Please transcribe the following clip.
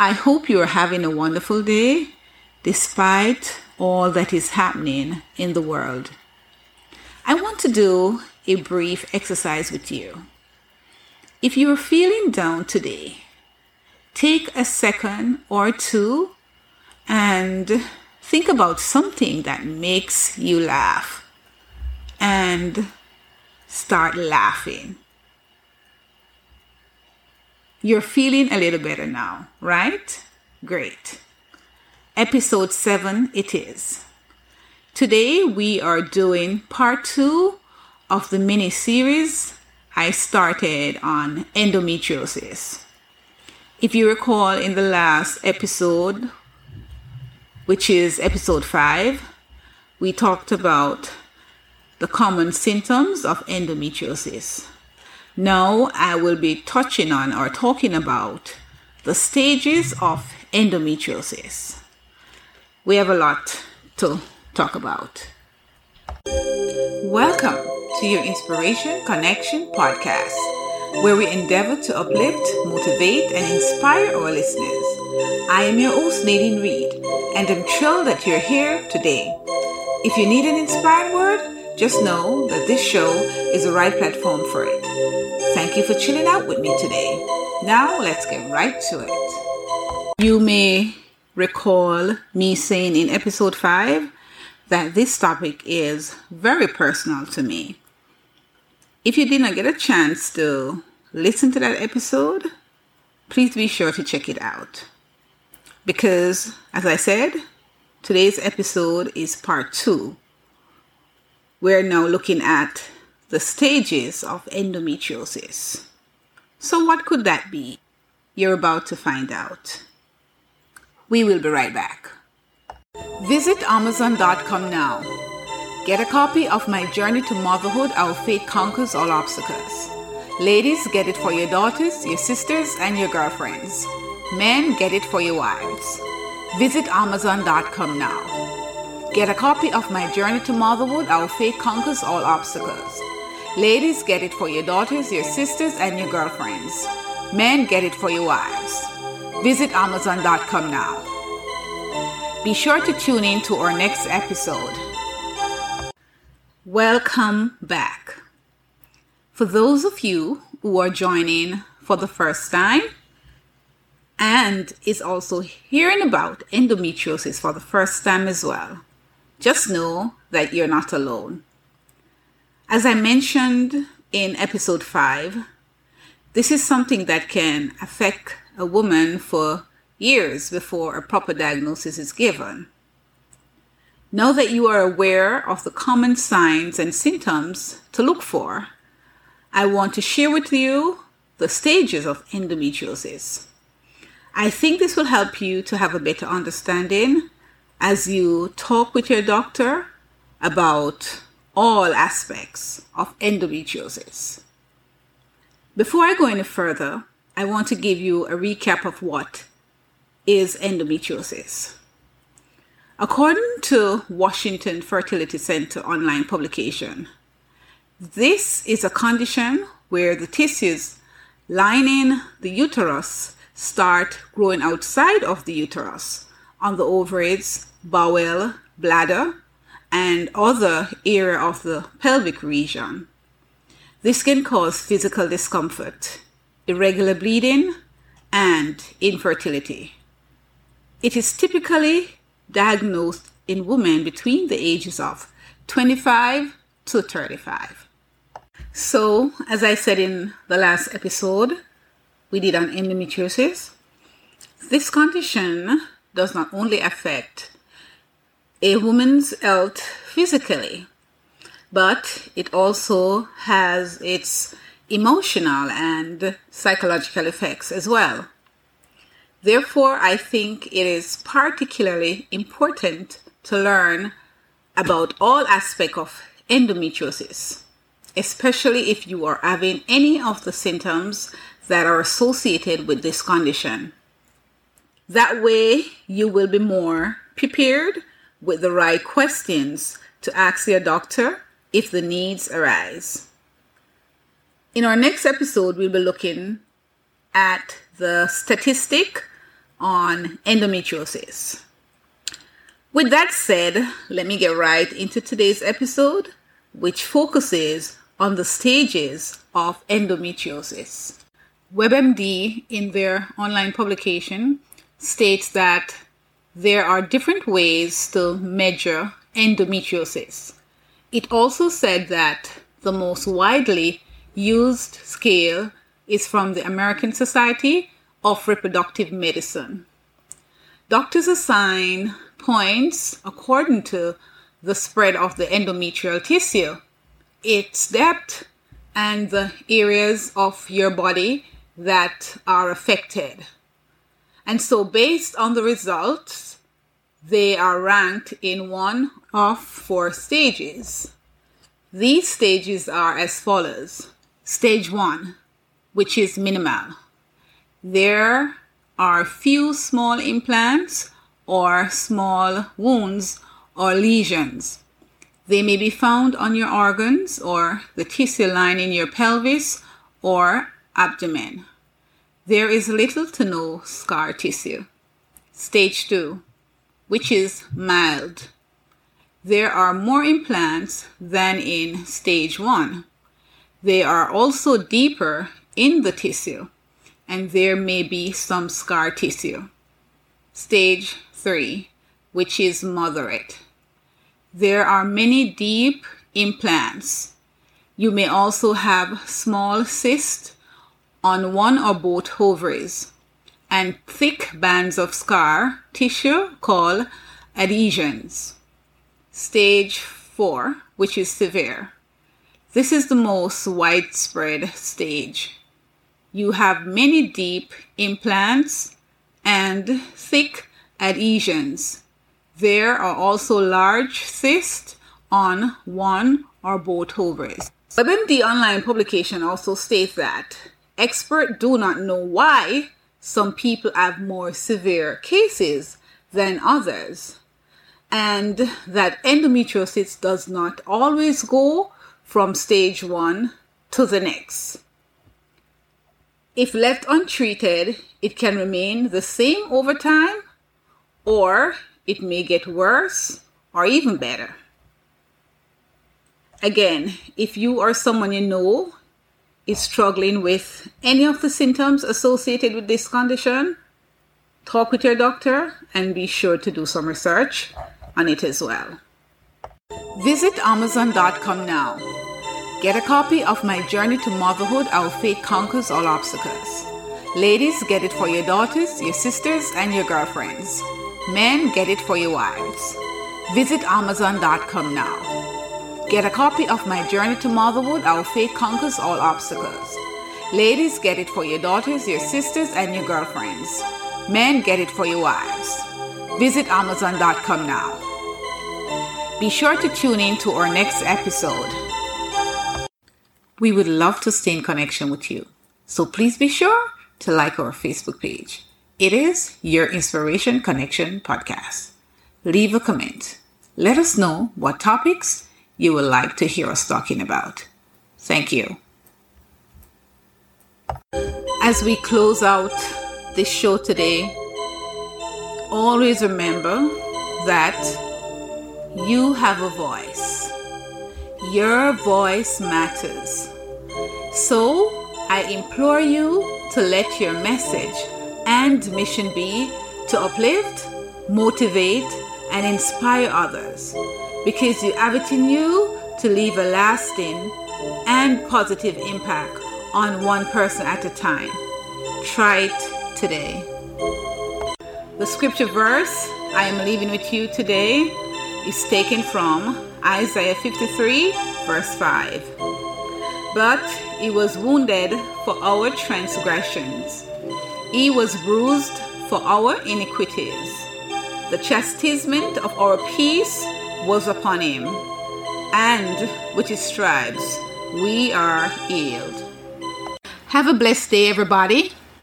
I hope you are having a wonderful day despite all that is happening in the world. I want to do a brief exercise with you. If you are feeling down today, take a second or two and think about something that makes you laugh and start laughing. You're feeling a little better now, right? Great. Episode 7 it is. Today we are doing part 2 of the mini series I started on endometriosis. If you recall in the last episode, which is episode 5, we talked about the common symptoms of endometriosis. Now I will be touching on or talking about the stages of endometriosis. We have a lot to talk about. Welcome to your Inspiration Connection podcast, where we endeavor to uplift, motivate, and inspire our listeners. I am your host, Nadine Reed, and I'm thrilled that you're here today. If you need an inspired word, just know that this show is the right platform for it. Thank you for chilling out with me today. Now let's get right to it. You may recall me saying in episode 5 that this topic is very personal to me. If you did not get a chance to listen to that episode, please be sure to check it out. Because, as I said, today's episode is part 2 we're now looking at the stages of endometriosis. So, what could that be? You're about to find out. We will be right back. Visit Amazon.com now. Get a copy of my Journey to Motherhood Our Faith Conquers All Obstacles. Ladies, get it for your daughters, your sisters, and your girlfriends. Men, get it for your wives. Visit Amazon.com now. Get a copy of my Journey to Motherhood Our Faith Conquers All Obstacles. Ladies, get it for your daughters, your sisters, and your girlfriends. Men, get it for your wives. Visit Amazon.com now. Be sure to tune in to our next episode. Welcome back. For those of you who are joining for the first time and is also hearing about endometriosis for the first time as well, just know that you're not alone. As I mentioned in episode 5, this is something that can affect a woman for years before a proper diagnosis is given. Now that you are aware of the common signs and symptoms to look for, I want to share with you the stages of endometriosis. I think this will help you to have a better understanding as you talk with your doctor about all aspects of endometriosis. Before I go any further, I want to give you a recap of what is endometriosis. According to Washington Fertility Center online publication, this is a condition where the tissues lining the uterus start growing outside of the uterus on the ovaries bowel, bladder, and other area of the pelvic region. This can cause physical discomfort, irregular bleeding, and infertility. It is typically diagnosed in women between the ages of 25 to 35. So, as I said in the last episode, we did on endometriosis. This condition does not only affect a woman's health physically, but it also has its emotional and psychological effects as well. Therefore, I think it is particularly important to learn about all aspects of endometriosis, especially if you are having any of the symptoms that are associated with this condition. That way, you will be more prepared with the right questions to ask your doctor if the needs arise. In our next episode, we'll be looking at the statistic on endometriosis. With that said, let me get right into today's episode, which focuses on the stages of endometriosis. WebMD, in their online publication, states that there are different ways to measure endometriosis. It also said that the most widely used scale is from the American Society of Reproductive Medicine. Doctors assign points according to the spread of the endometrial tissue, its depth, and the areas of your body that are affected. And so, based on the results, they are ranked in one of four stages. These stages are as follows Stage 1, which is minimal. There are few small implants or small wounds or lesions. They may be found on your organs or the tissue lining your pelvis or abdomen. There is little to no scar tissue. Stage 2, which is mild. There are more implants than in stage 1. They are also deeper in the tissue, and there may be some scar tissue. Stage 3, which is moderate. There are many deep implants. You may also have small cysts on one or both ovaries and thick bands of scar tissue called adhesions. Stage 4, which is severe. This is the most widespread stage. You have many deep implants and thick adhesions. There are also large cysts on one or both ovaries. WebMD online publication also states that experts do not know why some people have more severe cases than others, and that endometriosis does not always go from stage one to the next. If left untreated, it can remain the same over time, or it may get worse or even better. Again, if you or someone you know is struggling with any of the symptoms associated with this condition, talk with your doctor and be sure to do some research on it as well. Visit Amazon.com now. Get a copy of my Journey to Motherhood Our Faith Conquers All Obstacles. Ladies, get it for your daughters, your sisters, and your girlfriends. Men, get it for your wives. Visit Amazon.com now. Get a copy of my Journey to Motherhood Our Faith Conquers All Obstacles. Ladies, get it for your daughters, your sisters, and your girlfriends. Men, get it for your wives. Visit Amazon.com now. Be sure to tune in to our next episode. We would love to stay in connection with you. So please be sure to like our Facebook page. It is Your Inspiration Connection Podcast. Leave a comment. Let us know what topics you would like to hear us talking about. Thank you. As we close out this show today, always remember that you have a voice. Your voice matters. So I implore you to let your message and mission be to uplift, motivate, and inspire others because you have it in you to leave a lasting and positive impact on one person at a time. Try it today. The scripture verse I am leaving with you today is taken from Isaiah 53, verse 5. But he was wounded for our transgressions, he was bruised for our iniquities. The chastisement of our peace was upon him, and with his stripes we are healed. Have a blessed day, everybody.